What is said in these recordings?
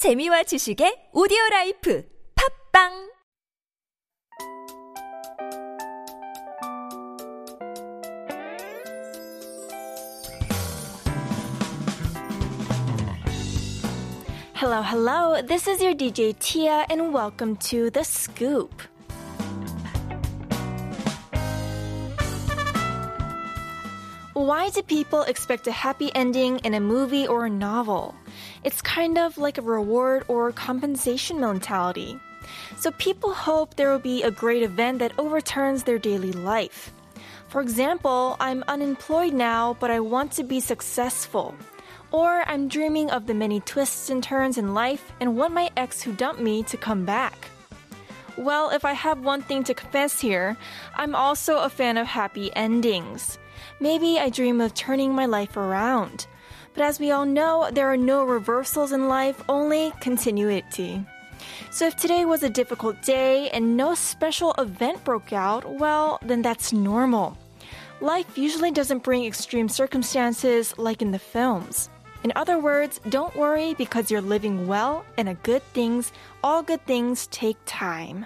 재미와 지식의 오디오 라이프 팝빵 Hello, hello. This is your DJ Tia, and welcome to The Scoop. Why do people expect a happy ending in a movie or a novel? It's kind of like a reward or compensation mentality. So people hope there will be a great event that overturns their daily life. For example, I'm unemployed now, but I want to be successful. Or I'm dreaming of the many twists and turns in life and want my ex who dumped me to come back. Well, if I have one thing to confess here, I'm also a fan of happy endings. Maybe I dream of turning my life around. But as we all know, there are no reversals in life, only continuity. So if today was a difficult day and no special event broke out, well, then that's normal. Life usually doesn't bring extreme circumstances like in the films. In other words, don't worry because you're living well and a good things, all good things take time.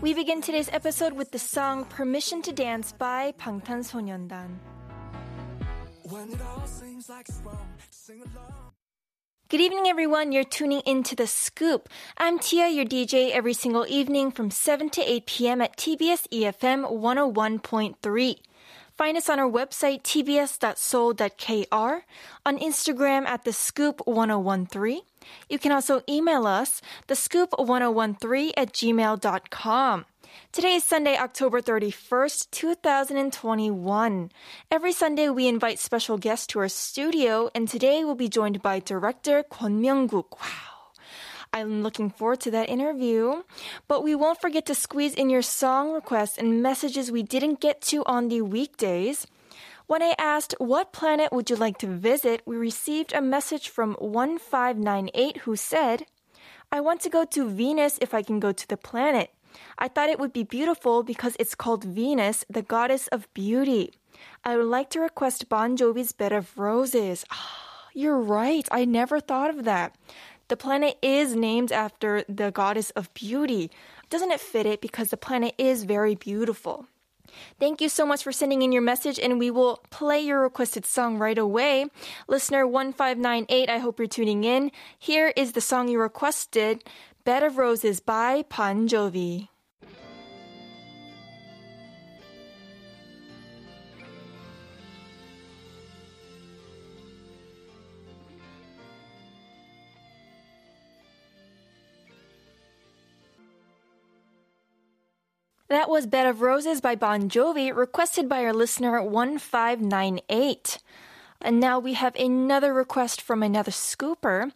We begin today's episode with the song Permission to Dance by 방탄소년단. Good evening, everyone. You're tuning into The Scoop. I'm Tia, your DJ, every single evening from 7 to 8 p.m. at TBS EFM 101.3. Find us on our website, tbs.soul.kr, on Instagram at The Scoop 1013. you can also email us, thescoop1013 at gmail.com. Today is Sunday, October 31st, 2021. Every Sunday, we invite special guests to our studio, and today we'll be joined by director Kwon Myung-guk. Wow. I'm looking forward to that interview. But we won't forget to squeeze in your song requests and messages we didn't get to on the weekdays. When I asked what planet would you like to visit, we received a message from 1598 who said, I want to go to Venus if I can go to the planet. I thought it would be beautiful because it's called Venus, the goddess of beauty. I would like to request Bon Jovi's Bed of Roses. Ah, you're right. I never thought of that. The planet is named after the goddess of beauty. Doesn't it fit it because the planet is very beautiful? Thank you so much for sending in your message, and we will play your requested song right away. Listener 1598, I hope you're tuning in. Here is the song you requested Bed of Roses by Bon Jovi. That was Bed of Roses by Bon Jovi, requested by our listener 1598. And now we have another request from another scooper.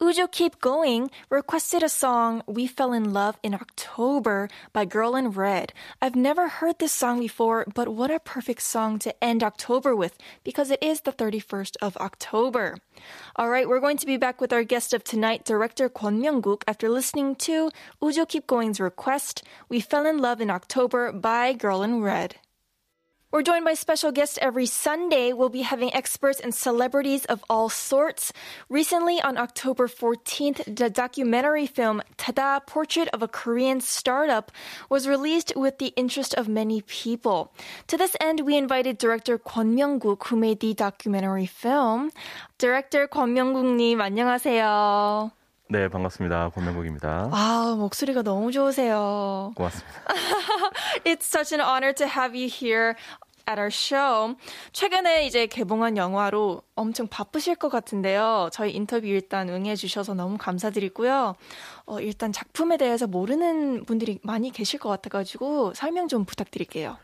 Ujo Keep Going requested a song We Fell in Love in October by Girl in Red. I've never heard this song before, but what a perfect song to end October with because it is the 31st of October. All right, we're going to be back with our guest of tonight, director Kwon Myung-guk, after listening to Ujo Keep Going's request We Fell in Love in October by Girl in Red. We're joined by special guests every Sunday. We'll be having experts and celebrities of all sorts. Recently, on October 14th, the documentary film Tada Portrait of a Korean Startup was released with the interest of many people. To this end, we invited director Kwon Myung-guk, who made the documentary film. Director Kwon Myung-guk님, 안녕하세요. 네, 반갑습니다. 권명국입니다. 아, 목소리가 너무 좋으세요. 고맙습니다. It's such an honor to have you here at our show. 최근에 이제 개봉한 영화로 엄청 바쁘실 것 같은데요. 저희 인터뷰 일단 응해주셔서 너무 감사드리고요. 어, 일단 작품에 대해서 모르는 분들이 많이 계실 것 같아가지고 설명 좀 부탁드릴게요.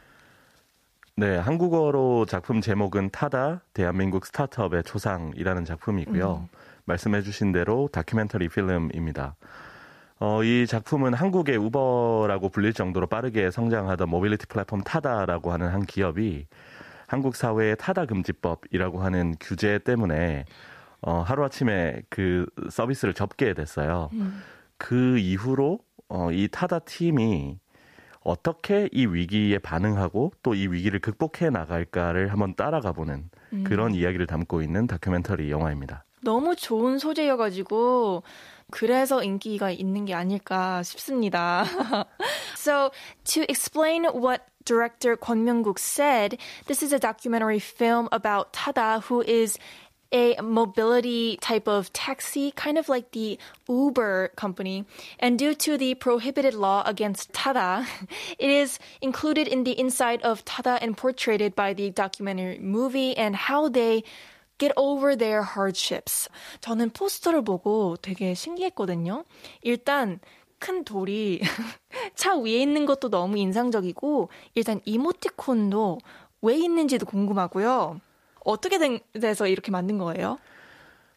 네, 한국어로 작품 제목은 타다, 대한민국 스타트업의 초상이라는 작품이고요. 음. 말씀해주신 대로 다큐멘터리 필름입니다. 어, 이 작품은 한국의 우버라고 불릴 정도로 빠르게 성장하던 모빌리티 플랫폼 타다라고 하는 한 기업이 한국 사회의 타다 금지법이라고 하는 규제 때문에 어, 하루아침에 그 서비스를 접게 됐어요. 음. 그 이후로 어, 이 타다 팀이 어떻게 이 위기에 반응하고 또 이 위기를 극복해 나갈까를 한번 따라가 보는 음. 그런 이야기를 담고 있는 다큐멘터리 영화입니다. 너무 좋은 소재여가지고 그래서 인기가 있는 게 아닐까 싶습니다. so to explain what director Kwon Myung-guk said, this is a documentary film about Tada who is a mobility type of taxi, kind of like the Uber company. And due to the prohibited law against Tada, it is included in the inside of Tada and portrayed by the documentary movie and how they get over their hardships. 저는 포스터를 보고 되게 신기했거든요. 일단 큰 돌이 차 위에 있는 것도 너무 인상적이고 일단 이모티콘도 왜 있는지도 궁금하고요. 어떻게 된, 돼서 이렇게 만든 거예요?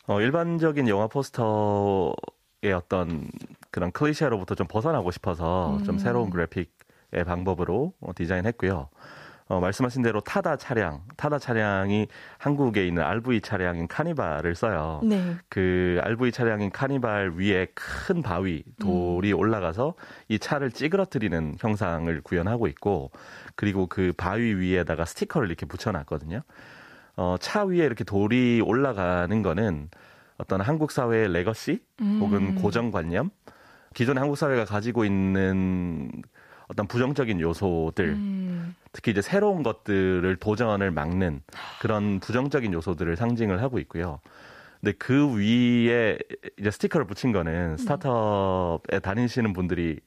어, 일반적인 영화 포스터의 어떤 그런 클리셰로부터 좀 벗어나고 싶어서 음. 좀 새로운 그래픽의 방법으로 어, 디자인했고요. 어, 말씀하신 대로 타다 차량, 타다 차량이 한국에 있는 RV 차량인 카니발을 써요. 네. 그 RV 차량인 카니발 위에 큰 바위, 돌이 음. 올라가서 이 차를 찌그러뜨리는 형상을 구현하고 있고, 그리고 그 바위 위에다가 스티커를 이렇게 붙여놨거든요. 어, 차 위에 이렇게 돌이 올라가는 거는 어떤 한국 사회의 legacy 음. 혹은 고정관념, 기존의 한국 사회가 가지고 있는 어떤 부정적인 요소들, 음. 특히 이제 새로운 것들을 도전을 막는 그런 부정적인 요소들을 상징을 하고 있고요. 근데 그 위에 이제 스티커를 붙인 거는 음. 스타트업에 다니시는 분들이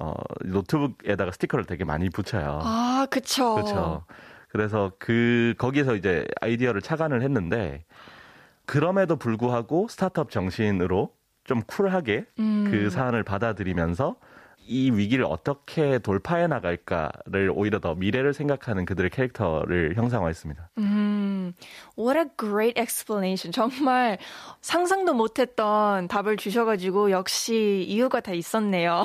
어, 노트북에다가 스티커를 되게 많이 붙여요. 아, 그쵸. 그쵸. 그래서 그, 거기에서 이제 아이디어를 착안을 했는데, 그럼에도 불구하고 스타트업 정신으로 좀 쿨하게 음. 그 사안을 받아들이면서 이 위기를 어떻게 돌파해 나갈까를 오히려 더 미래를 생각하는 그들의 캐릭터를 형상화했습니다. 음, what a great explanation. 정말 상상도 못했던 답을 주셔가지고 역시 이유가 다 있었네요.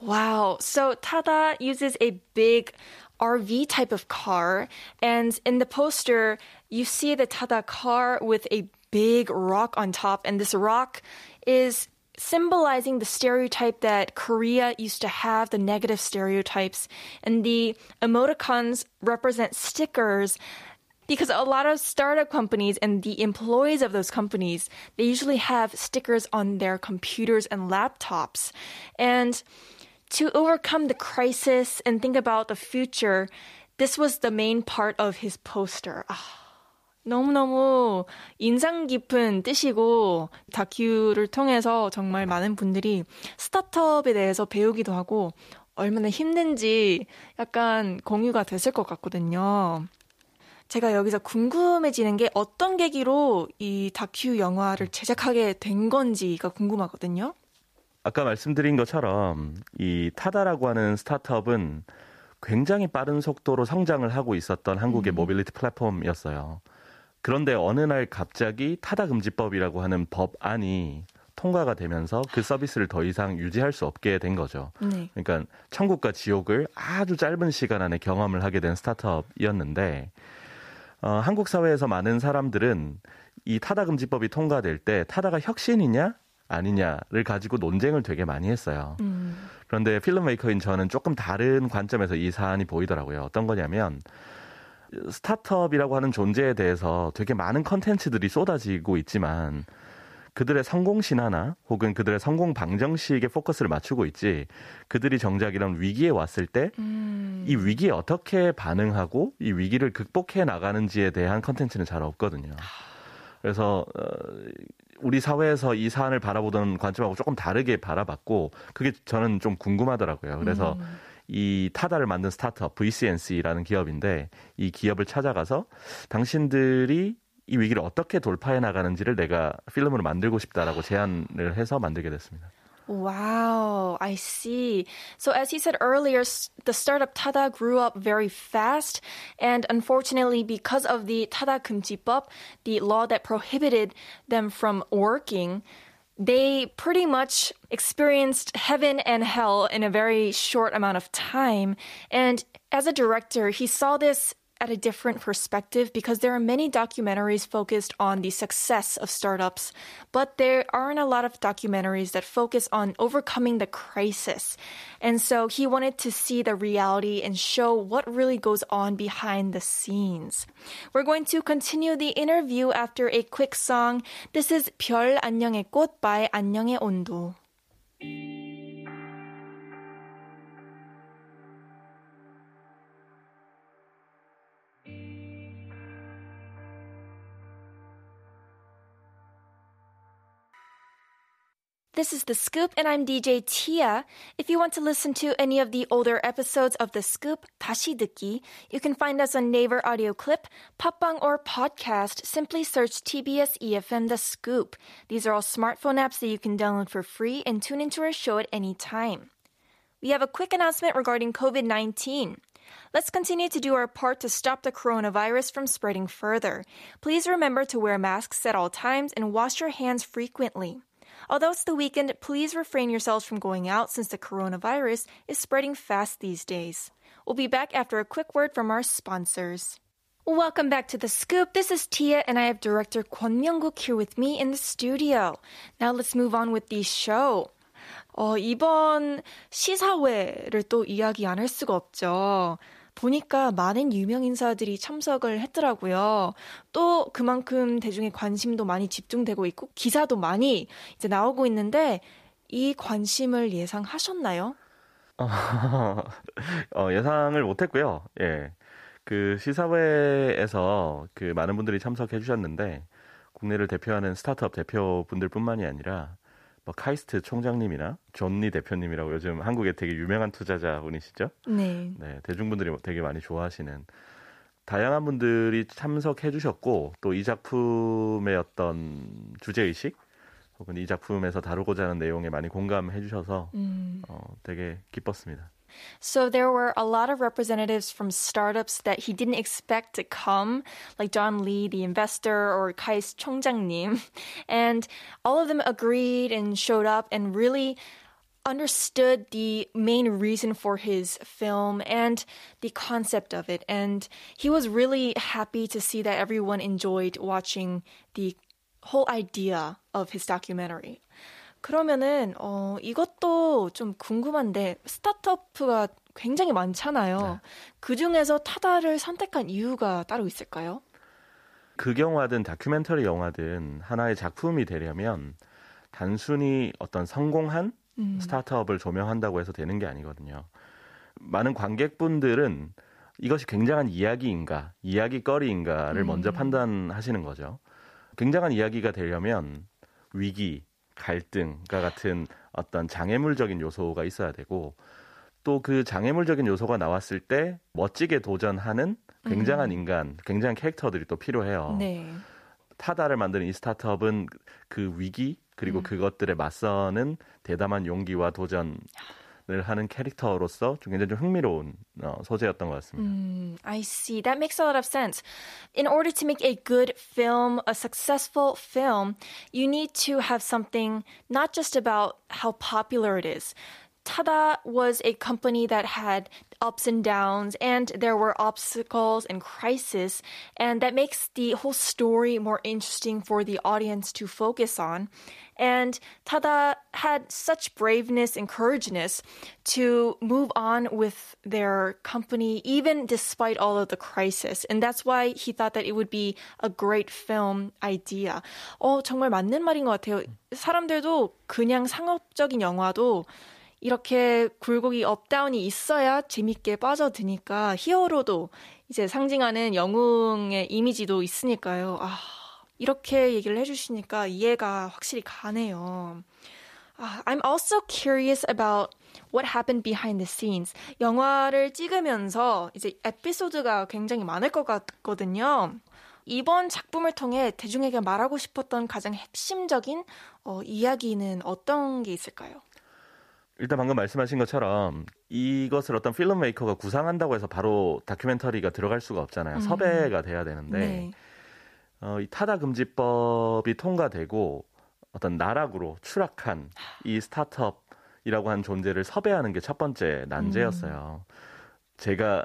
wow. So Tada uses a big RV type of car, and in the poster you see the Tada car with a big rock on top, and this rock is symbolizing the stereotype that Korea used to have, the negative stereotypes. And the emoticons represent stickers because a lot of startup companies and the employees of those companies, they usually have stickers on their computers and laptops. And to overcome the crisis and think about the future, this was the main part of his poster. Ah. 너무너무 인상 깊은 뜻이고 다큐를 통해서 정말 많은 분들이 스타트업에 대해서 배우기도 하고 얼마나 힘든지 약간 공유가 됐을 것 같거든요. 제가 여기서 궁금해지는 게 어떤 계기로 이 다큐 영화를 제작하게 된 건지가 궁금하거든요. 아까 말씀드린 것처럼 이 타다라고 하는 스타트업은 굉장히 빠른 속도로 성장을 하고 있었던 한국의 음. 모빌리티 플랫폼이었어요. 그런데 어느 날 갑자기 타다금지법이라고 하는 법안이 통과가 되면서 그 서비스를 더 이상 유지할 수 없게 된 거죠. 네. 그러니까 천국과 지옥을 아주 짧은 시간 안에 경험을 하게 된 스타트업이었는데 어, 한국 사회에서 많은 사람들은 이 타다금지법이 통과될 때 타다가 혁신이냐 아니냐를 가지고 논쟁을 되게 많이 했어요. 음. 그런데 필름메이커인 저는 조금 다른 관점에서 이 사안이 보이더라고요. 어떤 거냐면 스타트업이라고 하는 존재에 대해서 되게 많은 컨텐츠들이 쏟아지고 있지만 그들의 성공 신화나 혹은 그들의 성공 방정식에 포커스를 맞추고 있지 그들이 정작 이런 위기에 왔을 때이 음. 위기에 어떻게 반응하고 이 위기를 극복해 나가는지에 대한 컨텐츠는 잘 없거든요. 그래서 어, 우리 사회에서 이 사안을 바라보던 관점하고 조금 다르게 바라봤고 그게 저는 좀 궁금하더라고요. 그래서 음. 이 타다를 만든 스타트업 VCNC라는 기업인데 이 기업을 찾아가서 당신들이 이 위기를 어떻게 돌파해 나가는지를 내가 필름으로 만들고 싶다라고 제안을 해서 만들게 됐습니다. Wow, I see. So as he said earlier, the startup Tada grew up very fast, and unfortunately, because of the Tada Kumjibop, the law that prohibited them from working, they pretty much experienced heaven and hell in a very short amount of time. And as a director, he saw this at a different perspective because there are many documentaries focused on the success of startups, but there aren't a lot of documentaries that focus on overcoming the crisis. And so he wanted to see the reality and show what really goes on behind the scenes. We're going to continue the interview after a quick song. This is 별 안녕의 꽃 by 안녕의 온도. This is The Scoop, and I'm DJ Tia. If you want to listen to any of the older episodes of The Scoop, 다시 듣기, you can find us on Naver Audio Clip, Popbang, or Podcast. Simply search TBS EFM The Scoop. These are all smartphone apps that you can download for free and tune into our show at any time. We have a quick announcement regarding COVID 19. Let's continue to do our part to stop the coronavirus from spreading further. Please remember to wear masks at all times and wash your hands frequently. Although it's the weekend, please refrain yourselves from going out since the coronavirus is spreading fast these days. We'll be back after a quick word from our sponsors. Welcome back to The Scoop. This is Tia, and I have director Kwon Myung-guk here with me in the studio. Now let's move on with the show. 어, 이번 시사회를 또 이야기 안 할 수가 없죠. 보니까 많은 유명 인사들이 참석을 했더라고요. 또 그만큼 대중의 관심도 많이 집중되고 있고 기사도 많이 이제 나오고 있는데 이 관심을 예상하셨나요? 어, 예상을 못했고요. 예. 그 시사회에서 그 많은 분들이 참석해 주셨는데 국내를 대표하는 스타트업 대표분들뿐만이 아니라 뭐 카이스트 총장님이나 존니 대표님이라고 요즘 한국에 되게 유명한 투자자분이시죠? 네. 네, 대중분들이 되게 많이 좋아하시는 다양한 분들이 참석해 주셨고 또 이 작품의 어떤 주제 의식 혹은 이 작품에서 다루고자 하는 내용에 많이 공감해 주셔서 음. 어, 되게 기뻤습니다. So there were a lot of representatives from startups that he didn't expect to come, like John Lee, the investor, or Kai's 총장님. And all of them agreed and showed up and really understood the main reason for his film and the concept of it. And he was really happy to see that everyone enjoyed watching the whole idea of his documentary. 그러면은 어 이것도 좀 궁금한데 스타트업가 굉장히 많잖아요. 네. 그 중에서 타다를 선택한 이유가 따로 있을까요? 극영화든 다큐멘터리 영화든 하나의 작품이 되려면 단순히 어떤 성공한 음. 스타트업을 조명한다고 해서 되는 게 아니거든요. 많은 관객분들은 이것이 굉장한 이야기인가, 이야기거리인가를 음. 먼저 판단하시는 거죠. 굉장한 이야기가 되려면 위기, 갈등과 같은 어떤 장애물적인 요소가 있어야 되고 또 그 장애물적인 요소가 나왔을 때 멋지게 도전하는 굉장한 음. 인간, 굉장한 캐릭터들이 또 필요해요. 네. 타다를 만드는 이 스타트업은 그 위기 그리고 음. 그것들에 맞서는 대담한 용기와 도전 을 하는 캐릭터로서 좀 굉장히 좀 흥미로운 어, 소재였던 것 같습니다. Mm, I see. That makes a lot of sense. In order to make a good film, a successful film, you need to have something not just about how popular it is. Tada was a company that had ups and downs and there were obstacles and crisis and that makes the whole story more interesting for the audience to focus on. And Tada had such braveness and courageousness to move on with their company even despite all of the crisis. And that's why he thought that it would be a great film idea. 어, 정말 맞는 말인 것 같아요. 사람들도 그냥 상업적인 영화도 이렇게 굴곡이 업다운이 있어야 재밌게 빠져드니까 히어로도 이제 상징하는 영웅의 이미지도 있으니까요. 아, 이렇게 얘기를 해주시니까 이해가 확실히 가네요. 아, I'm also curious about what happened behind the scenes. 영화를 찍으면서 이제 에피소드가 굉장히 많을 것 같거든요. 이번 작품을 통해 대중에게 말하고 싶었던 가장 핵심적인 어, 이야기는 어떤 게 있을까요? 일단 방금 말씀하신 것처럼 이것을 어떤 필름 메이커가 구상한다고 해서 바로 다큐멘터리가 들어갈 수가 없잖아요. 음. 섭외가 돼야 되는데 네. 어, 이 타다 금지법이 통과되고 어떤 나락으로 추락한 이 스타트업이라고 한 존재를 섭외하는 게 첫 번째 난제였어요. 음. 제가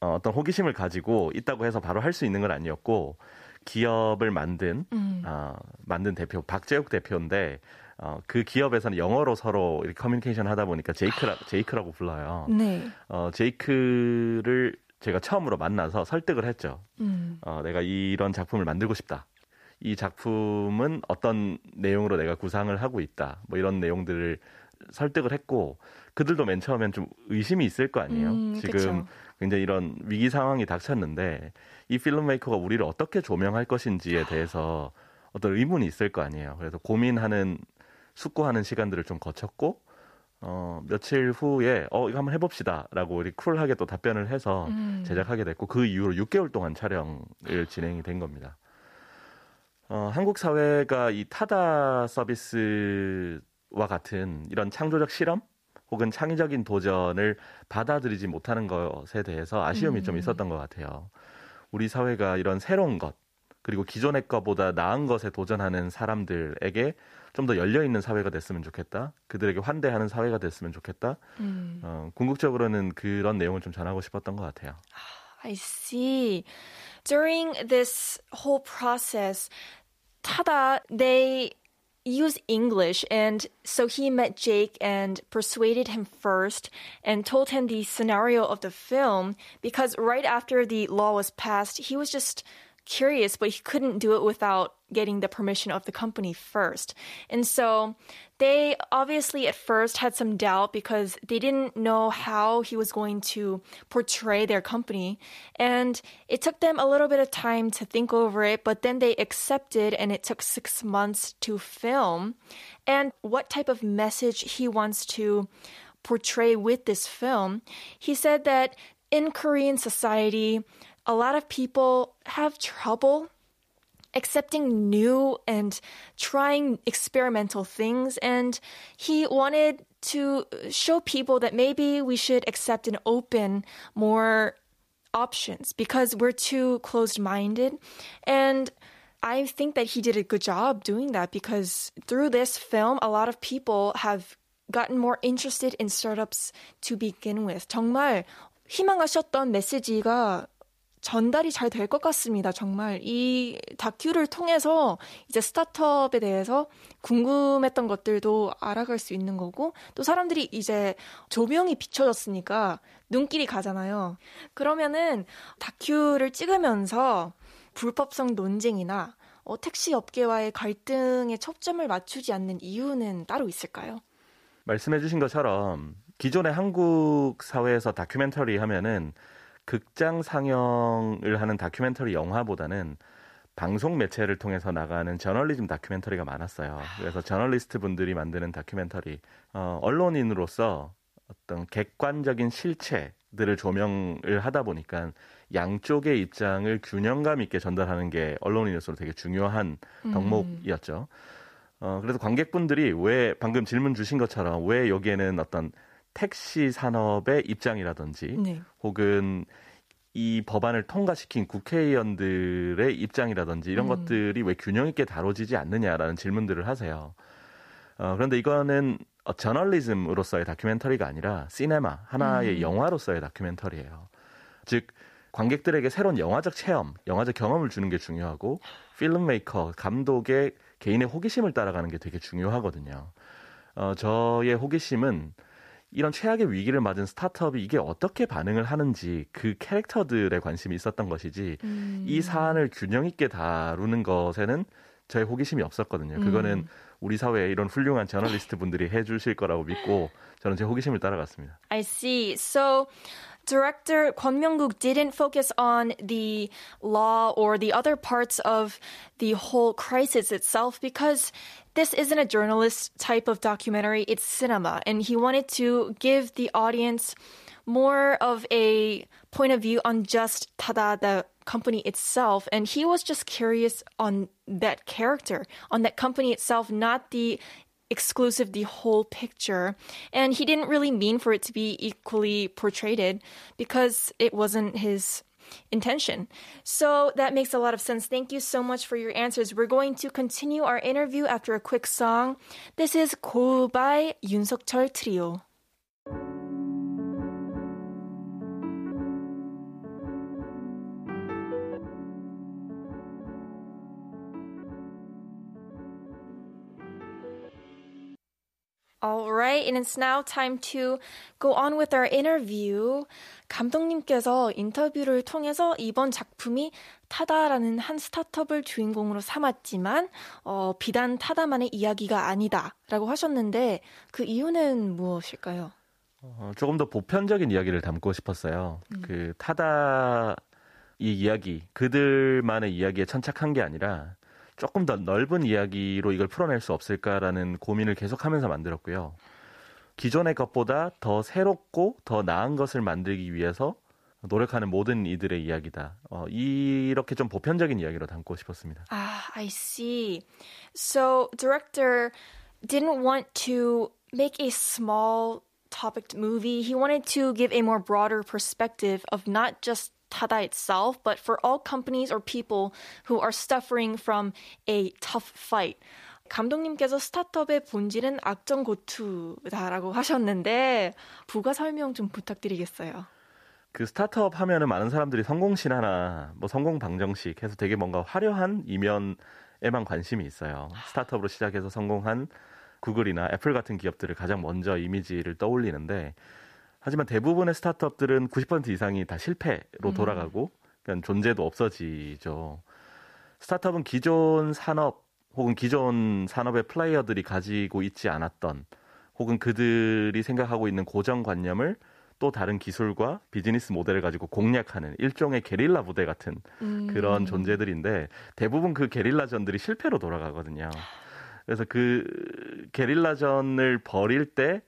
어, 어떤 호기심을 가지고 있다고 해서 바로 할 수 있는 건 아니었고 기업을 만든 음. 어, 만든 대표 박재욱 대표인데 어, 그 기업에서는 영어로 서로 이렇게 커뮤니케이션 하다 보니까 제이크라 제이크라고 불러요. 네. 어, 제이크를 제가 처음으로 만나서 설득을 했죠. 음. 어, 내가 이런 작품을 만들고 싶다. 이 작품은 어떤 내용으로 내가 구상을 하고 있다. 뭐 이런 내용들을 설득을 했고 그들도 맨 처음엔 좀 의심이 있을 거 아니에요. 음, 지금 그쵸. 굉장히 이런 위기 상황이 닥쳤는데 이 필름메이커가 우리를 어떻게 조명할 것인지에 대해서 어떤 의문이 있을 거 아니에요. 그래서 고민하는 숙고하는 시간들을 좀 거쳤고 어, 며칠 후에, 어, 이거 한번 해봅시다. 라고 우리 쿨하게 또 답변을 해서 음. 제작하게 됐고, 그 이후로 6개월 동안 촬영을 진행이 된 겁니다. 어, 한국 사회가 이 타다 서비스와 같은 이런 창조적 실험? 혹은 창의적인 도전을 받아들이지 못하는 것에 대해서 아쉬움이 음. 좀 있었던 것 같아요. 우리 사회가 이런 새로운 것, 그리고 기존의 것보다 나은 것에 도전하는 사람들에게 좀 더 열려 있는 사회가 됐으면 좋겠다. 그들에게 환대하는 사회가 됐으면 좋겠다. 음. 어, 궁극적으로는 그런 내용을 좀 전하고 싶었던 것 같아요. I see. During this whole process, Tada, they use English. And so he met Jake and persuaded him first and told him the scenario of the film because right after the law was passed, he was just curious, but he couldn't do it without getting the permission of the company first. And so they obviously at first had some doubt because they didn't know how he was going to portray their company. And it took them a little bit of time to think over it, but then they accepted and it took six months to film. And what type of message he wants to portray with this film. He said that in Korean society, a lot of people have trouble accepting new and trying experimental things. And he wanted to show people that maybe we should accept and open more options because we're too closed minded. And I think that he did a good job doing that because through this film, a lot of people have gotten more interested in startups to begin with. 정말 희망하셨던 메시지가 전달이 잘 될 것 같습니다. 정말 이 다큐를 통해서 이제 스타트업에 대해서 궁금했던 것들도 알아갈 수 있는 거고 또 사람들이 이제 조명이 비춰졌으니까 눈길이 가잖아요. 그러면은 다큐를 찍으면서 불법성 논쟁이나 어, 택시 업계와의 갈등에 초점을 맞추지 않는 이유는 따로 있을까요? 말씀해주신 것처럼 기존의 한국 사회에서 다큐멘터리 하면은 극장 상영을 하는 다큐멘터리 영화보다는 방송 매체를 통해서 나가는 저널리즘 다큐멘터리가 많았어요. 그래서 저널리스트 분들이 만드는 다큐멘터리, 어, 언론인으로서 어떤 객관적인 실체들을 조명을 하다 보니까 양쪽의 입장을 균형감 있게 전달하는 게 언론인으로서 되게 중요한 음. 덕목이었죠. 어, 그래서 관객분들이 왜 방금 질문 주신 것처럼 왜 여기에는 어떤 택시 산업의 입장이라든지 네. 혹은 이 법안을 통과시킨 국회의원들의 입장이라든지 이런 음. 것들이 왜 균형 있게 다뤄지지 않느냐라는 질문들을 하세요. 어, 그런데 이거는 어, 저널리즘으로서의 다큐멘터리가 아니라 시네마 하나의 음. 영화로서의 다큐멘터리예요. 즉 관객들에게 새로운 영화적 체험, 영화적 경험을 주는 게 중요하고 필름메이커 감독의 개인의 호기심을 따라가는 게 되게 중요하거든요. 어, 저의 호기심은 이런 최악의 위기를 맞은 스타트업이 이게 어떻게 반응을 하는지 그 캐릭터들에 관심이 있었던 것이지 음. 이 사안을 균형 있게 다루는 것에는 저의 호기심이 없었거든요. 그거는 음. 우리 사회에 이런 훌륭한 저널리스트 분들이 해주실 거라고 믿고 저는 제 호기심을 따라갔습니다. I see. So director Kwon Myung-guk didn't focus on the law or the other parts of the whole crisis itself because this isn't a journalist type of documentary. It's cinema. And he wanted to give the audience more of a point of view on just Tada, the company itself. And he was just curious on that character, on that company itself, not the exclusive the whole picture. And he didn't really mean for it to be equally portrayed because it wasn't his intention. So that makes a lot of sense. Thank you so much for your answers. We're going to continue our interview after a quick song. This is Go by Yoonsokcheol Trio. All right, and it's now time to go on with our interview. 감독님께서 인터뷰를 통해서 이번 작품이 타다라는 한 스타트업을 주인공으로 삼았지만 어, 비단 타다만의 이야기가 아니다라고 하셨는데 그 이유는 무엇일까요? 어, 조금 더 보편적인 이야기를 담고 싶었어요. 음. 그 타다 이 이야기 그들만의 이야기에 천착한 게 아니라 조금 더 넓은 이야기로 이걸 풀어낼 수 없을까라는 고민을 계속하면서 만들었고요. 기존의 것보다 더 새롭고 더 나은 것을 만들기 위해서 노력하는 모든 이들의 이야기다. 어, 이렇게 좀 보편적인 이야기로 담고 싶었습니다. Ah, I see. So, director didn't want to make a small topic movie. He wanted to give a more broader perspective of not just Tada itself, but for all companies or people who are suffering from a tough fight. 감독님께서 스타트업의 본질은 악정 고투다라고 하셨는데 부가 설명 좀 부탁드리겠어요. 그 스타트업 하면은 많은 사람들이 성공 신 하나, 뭐 성공 방정식 해서 되게 뭔가 화려한 이면에만 관심이 있어요. 스타트업으로 시작해서 성공한 구글이나 애플 같은 기업들을 가장 먼저 이미지를 떠올리는데 하지만 대부분의 스타트업들은 90% 이상이 다 실패로 음. 돌아가고 그러니까 존재도 없어지죠. 스타트업은 기존 산업 혹은 기존 산업의 플레이어들이 가지고 있지 않았던 혹은 그들이 생각하고 있는 고정관념을 또 다른 기술과 비즈니스 모델을 가지고 공략하는 일종의 게릴라 부대 같은 음. 그런 존재들인데 대부분 그 게릴라전들이 실패로 돌아가거든요. 그래서 그 게릴라전을 벌일 때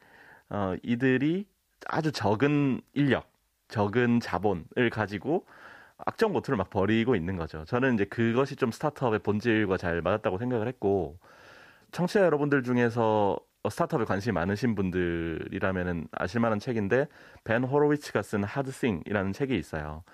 어, 이들이 아주 적은 인력, 적은 자본을 가지고 악정 고투를 막 벌이고 있는 거죠. 저는 이제 그것이 좀 스타트업의 본질과 잘 맞았다고 생각을 했고, 청취자 여러분들 중에서 스타트업에 관심이 많으신 분들이라면은 아실만한 책인데, 벤 호로위츠가 쓴 하드싱이라는 책이 있어요.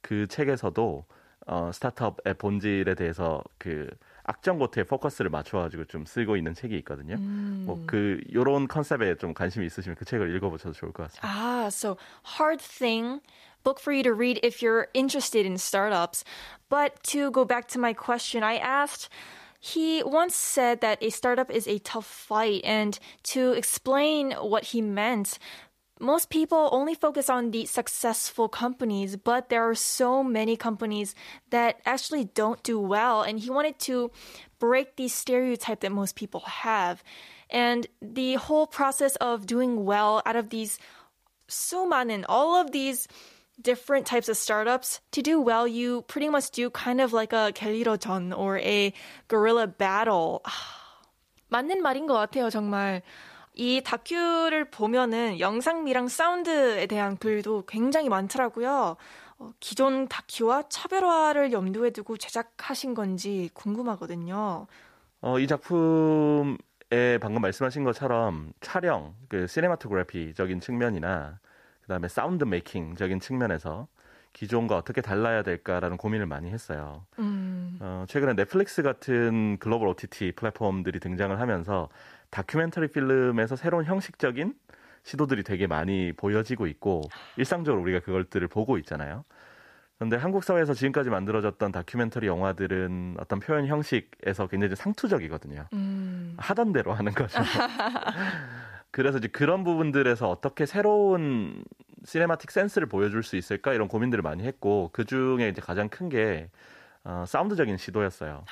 그 책에서도 어, 스타트업의 본질에 대해서 그 악정고트에 포커스를 맞춰가지고 좀 쓰고 있는 책이 있거든요. 음. 뭐그 요런 컨셉에 좀 관심이 있으시면 그 책을 읽어보셔도 좋을 것 같습니다. Ah, so hard thing. Book for you to read if you're interested in startups. But to go back to my question, I asked. He once said that a startup is a tough fight, and to explain what he meant, most people only focus on the successful companies, but there are so many companies that actually don't do well. And he wanted to break the stereotype that most people have. And the whole process of doing well out of these sumanin, all of these different types of startups, to do well, you pretty much do kind of like a 갤리러전 or a guerrilla battle. 맞는 말인 것 같아요, 정말. 이 다큐를 보면은 영상미랑 사운드에 대한 글도 굉장히 많더라고요. 어, 기존 다큐와 차별화를 염두에 두고 제작하신 건지 궁금하거든요. 어, 이 작품에 방금 말씀하신 것처럼 촬영, 그 cinematography적인 측면이나 그다음에 sound making적인 측면에서 기존과 어떻게 달라야 될까라는 고민을 많이 했어요. 음. 어, 최근에 넷플릭스 같은 글로벌 OTT 플랫폼들이 등장을 하면서 다큐멘터리 필름에서 새로운 형식적인 시도들이 되게 많이 보여지고 있고 일상적으로 우리가 그것들을 보고 있잖아요. 그런데 한국 사회에서 지금까지 만들어졌던 다큐멘터리 영화들은 어떤 표현 형식에서 굉장히 상투적이거든요. 음. 하던 대로 하는 거죠. 그래서 이제 그런 부분들에서 어떻게 새로운 cinematic sense를 보여줄 수 있을까 이런 고민들을 많이 했고 그 중에 이제 가장 큰게 어, 사운드적인 시도였어요.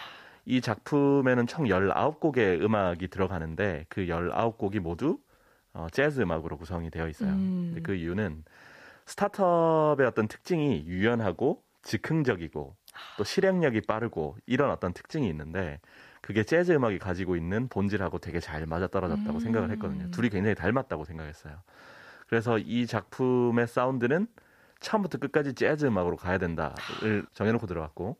이 작품에는 총 19곡의 음악이 들어가는데 그 19곡이 모두 어, 재즈 음악으로 구성이 되어 있어요. 음. 그 이유는 스타트업의 어떤 특징이 유연하고 즉흥적이고 또 실행력이 빠르고 이런 어떤 특징이 있는데 그게 재즈 음악이 가지고 있는 본질하고 되게 잘 맞아떨어졌다고 음. 생각을 했거든요. 둘이 굉장히 닮았다고 생각했어요. 그래서 이 작품의 사운드는 처음부터 끝까지 재즈 음악으로 가야 된다를 정해놓고 들어갔고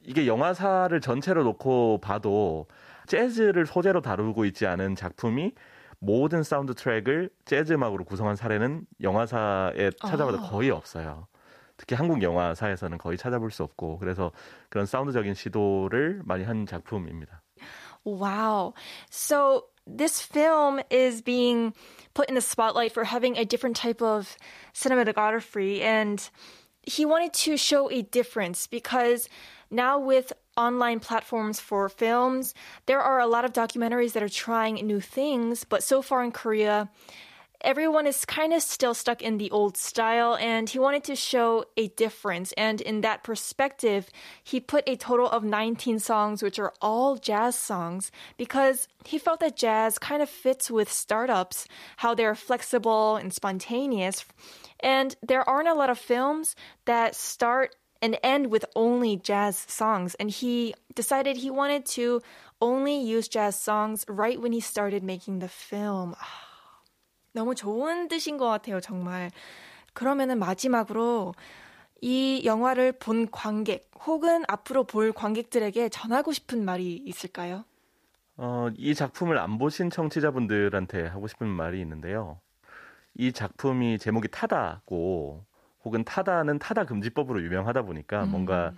이게 영화사를 전체로 놓고 봐도 재즈를 소재로 다루고 있지 않은 작품이 모든 사운드 트랙을 재즈 음악으로 구성한 사례는 영화사에 찾아봐도 아. 거의 없어요. 특히 한국 영화사에서는 거의 찾아볼 수 없고 그래서 그런 사운드적인 시도를 많이 한 작품입니다. Wow. So this film is being put in the spotlight for having a different type of cinematography and he wanted to show a difference because now with online platforms for films. There are a lot of documentaries that are trying new things, but so far in Korea, everyone is kind of still stuck in the old style and he wanted to show a difference. And in that perspective, he put a total of 19 songs, which are all jazz songs, because he felt that jazz kind of fits with startups, how they're flexible and spontaneous. And there aren't a lot of films that start and end with only jazz songs. And he decided he wanted to only use jazz songs right when he started making the film. Ah. 너무 좋은 뜻인 것 같아요, 정말. 그러면은 마지막으로 이 영화를 본 관객 혹은 앞으로 볼 관객들에게 전하고 싶은 말이 있을까요? 어, 이 작품을 안 보신 청취자분들한테 하고 싶은 말이 있는데요. 이 작품이 제목이 타다고 혹은 타다는 타다 금지법으로 유명하다 보니까 음. 뭔가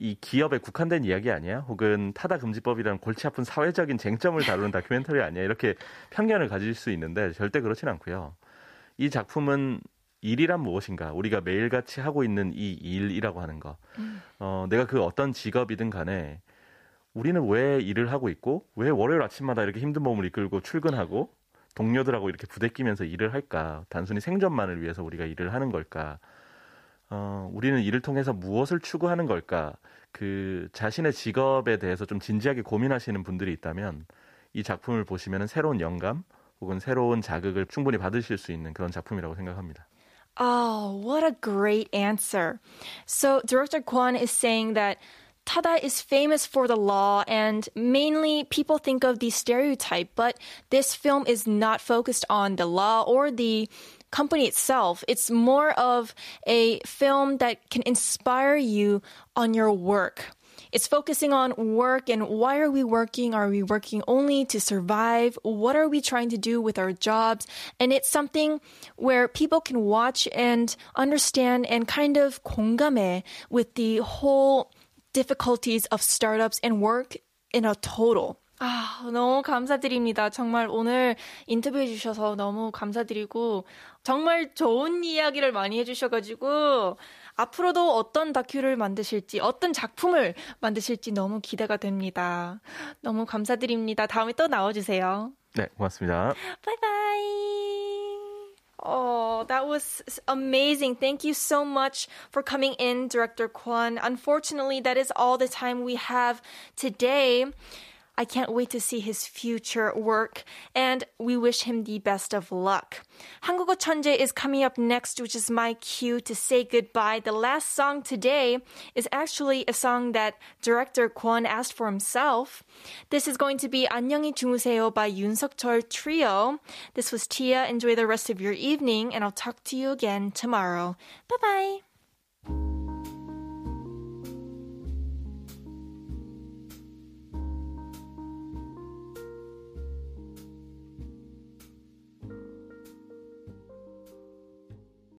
이 기업에 국한된 이야기 아니야? 혹은 타다 금지법이라는 골치 아픈 사회적인 쟁점을 다루는 다큐멘터리 아니야? 이렇게 편견을 가질 수 있는데 절대 그렇진 않고요. 이 작품은 일이란 무엇인가? 우리가 매일같이 하고 있는 이 일이라고 하는 거. 음. 어, 내가 그 어떤 직업이든 간에 우리는 왜 일을 하고 있고 왜 월요일 아침마다 이렇게 힘든 몸을 이끌고 출근하고 동료들하고 이렇게 부대끼면서 일을 할까? 단순히 생존만을 위해서 우리가 일을 하는 걸까? 어, 우리는 이를 통해서 무엇을 추구하는 걸까? 그 자신의 직업에 대해서 좀 진지하게 고민하시는 분들이 있다면 이 작품을 보시면 새로운 영감 혹은 새로운 자극을 충분히 받으실 수 있는 그런 작품이라고 생각합니다. Oh, what a great answer. So, Director Kwon is saying that Tada is famous for the law and mainly people think of the stereotype, but this film is not focused on the law or the company itself. It's more of a film that can inspire you on your work. It's focusing on work and why are we working? Are we working only to survive? What are we trying to do with our jobs? And it's something where people can watch and understand and kind of 공감해 with the whole difficulties of startups and work in a total. 아, 너무 감사드립니다. 정말 오늘 인터뷰해 주셔서 너무 감사드리고, 정말 좋은 이야기를 많이 해 주셔 가지고, 앞으로도 어떤 다큐를 만드실지, 어떤 작품을 만드실지 너무 기대가 됩니다. 너무 감사드립니다. 다음에 또 나와 주세요. 네, 고맙습니다. 바이바이. Oh, that was amazing. Thank you so much for coming in, Director Kwon. Unfortunately, that is all the time we have today. I can't wait to see his future work and we wish him the best of luck. 한국어 천재 is coming up next, which is my cue to say goodbye. The last song today is actually a song that director Kwon asked for himself. This is going to be 안녕히 주무세요 by 윤석철 Trio. This was Tia. Enjoy the rest of your evening and I'll talk to you again tomorrow. Bye bye.